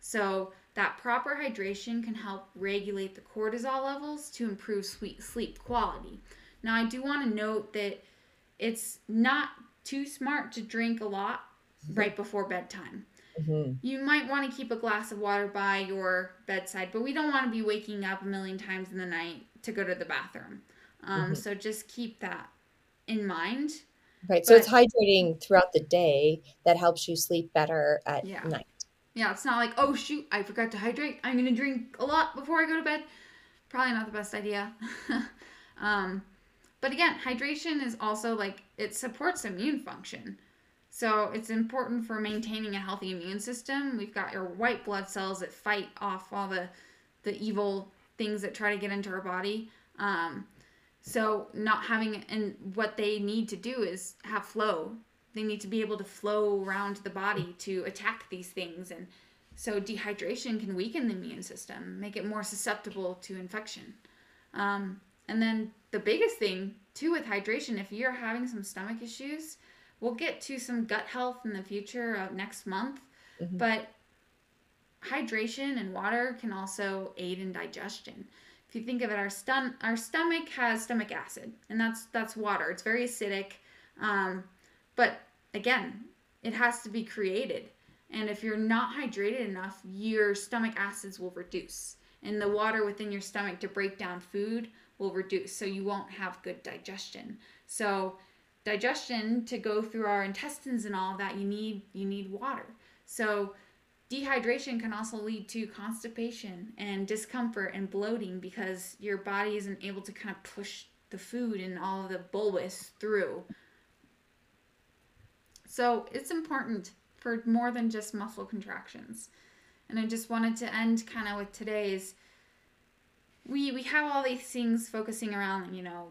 So that proper hydration can help regulate the cortisol levels to improve sweet sleep quality. Now, I do want to note that it's not too smart to drink a lot mm-hmm. right before bedtime. Mm-hmm. You might want to keep a glass of water by your bedside, but we don't want to be waking up a million times in the night to go to the bathroom. Um, mm-hmm. So just keep that in mind. Right. But, so it's hydrating throughout the day that helps you sleep better at yeah. night. Yeah. It's not like, oh, shoot, I forgot to hydrate. I'm going to drink a lot before I go to bed. Probably not the best idea. *laughs* um, but again, hydration is also like it supports immune function. So it's important for maintaining a healthy immune system. We've got your white blood cells that fight off all the the evil things that try to get into our body. Um, so not having and what they need to do is have flow. They need to be able to flow around the body to attack these things and so dehydration can weaken the immune system, make it more susceptible to infection. Um, and then the biggest thing too with hydration, if you're having some stomach issues, we'll get to some gut health in the future next month, mm-hmm. but hydration and water can also aid in digestion. If you think of it, our stom- our stomach has stomach acid, and that's that's water. It's very acidic, um, but again, it has to be created. And if you're not hydrated enough, your stomach acids will reduce, and the water within your stomach to break down food will reduce, so you won't have good digestion. So digestion to go through our intestines and all that you need you need water so dehydration can also lead to constipation and discomfort and bloating because your body isn't able to kind of push the food and all of the bolus through. So it's important for more than just muscle contractions. And i just wanted to end kind of with today's we we have all these things focusing around you know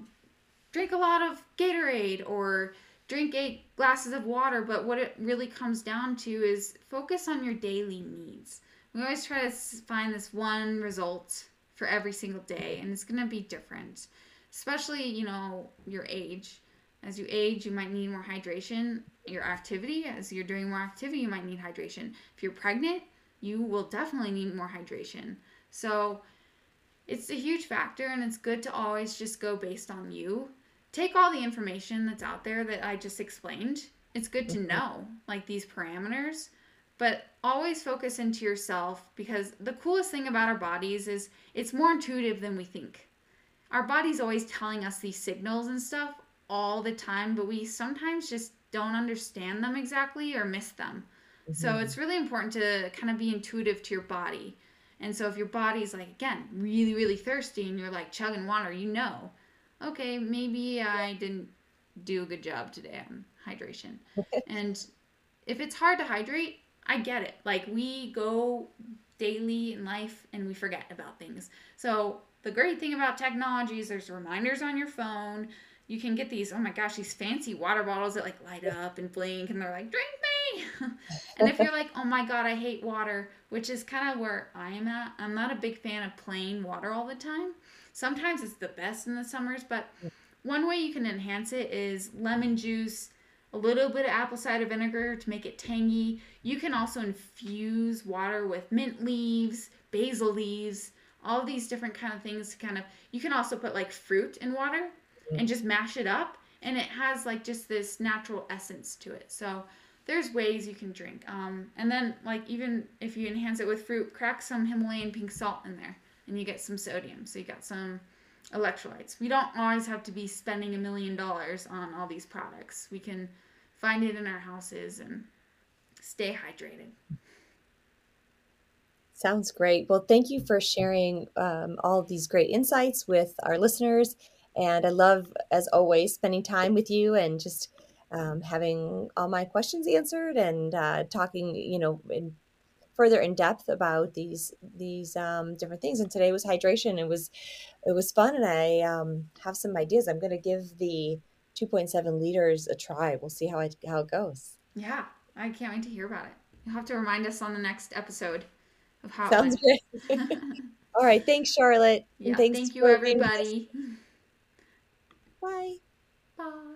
drink a lot of Gatorade or drink eight glasses of water, but what it really comes down to is focus on your daily needs. We always try to find this one result for every single day, and it's going to be different, especially, you know, your age. As you age, you might need more hydration. Your activity, as you're doing more activity, you might need hydration. If you're pregnant, you will definitely need more hydration. So, it's a huge factor, and it's good to always just go based on you take all the information that's out there that I just explained. It's good to mm-hmm. know, like these parameters, but always focus into yourself because the coolest thing about our bodies is it's more intuitive than we think. Our body's always telling us these signals and stuff all the time, but we sometimes just don't understand them exactly or miss them. Mm-hmm. So it's really important to kind of be intuitive to your body. And so if your body's like again really really thirsty and you're like chugging water, you know okay, maybe I didn't do a good job today on hydration. *laughs* and if it's hard to hydrate, I get it. Like we go daily in life and we forget about things. So the great thing about technology is there's reminders on your phone. You can get these, oh my gosh, these fancy water bottles that like light up and blink and they're like, drink me. *laughs* and if you're like, oh my God, I hate water, which is kind of where I am at, I'm not a big fan of plain water all the time. Sometimes it's the best in the summers, but one way you can enhance it is lemon juice, a little bit of apple cider vinegar to make it tangy. You can also infuse water with mint leaves, basil leaves, all these different kind of things to kind of you can also put like fruit in water and just mash it up and it has like just this natural essence to it. So there's ways you can drink. Um, and then like even if you enhance it with fruit, crack some Himalayan pink salt in there and you get some sodium. So you got some electrolytes. We don't always have to be spending a million dollars on all these products. We can find it in our houses and stay hydrated. Sounds great. Well, thank you for sharing um, all of these great insights with our listeners. And I love, as always, spending time with you and just um, having all my questions answered and uh, talking, you know, further in depth about these these um, different things. And today was hydration. It was it was fun, and I um, have some ideas. I'm going to give the 2.7 liters a try. We'll see how it how it goes. Yeah, I can't wait to hear about it. You'll have to remind us on the next episode of how. Sounds good. *laughs* All right. Thanks, Charlotte. Yeah, thanks thank you, everybody. Bye. Bye.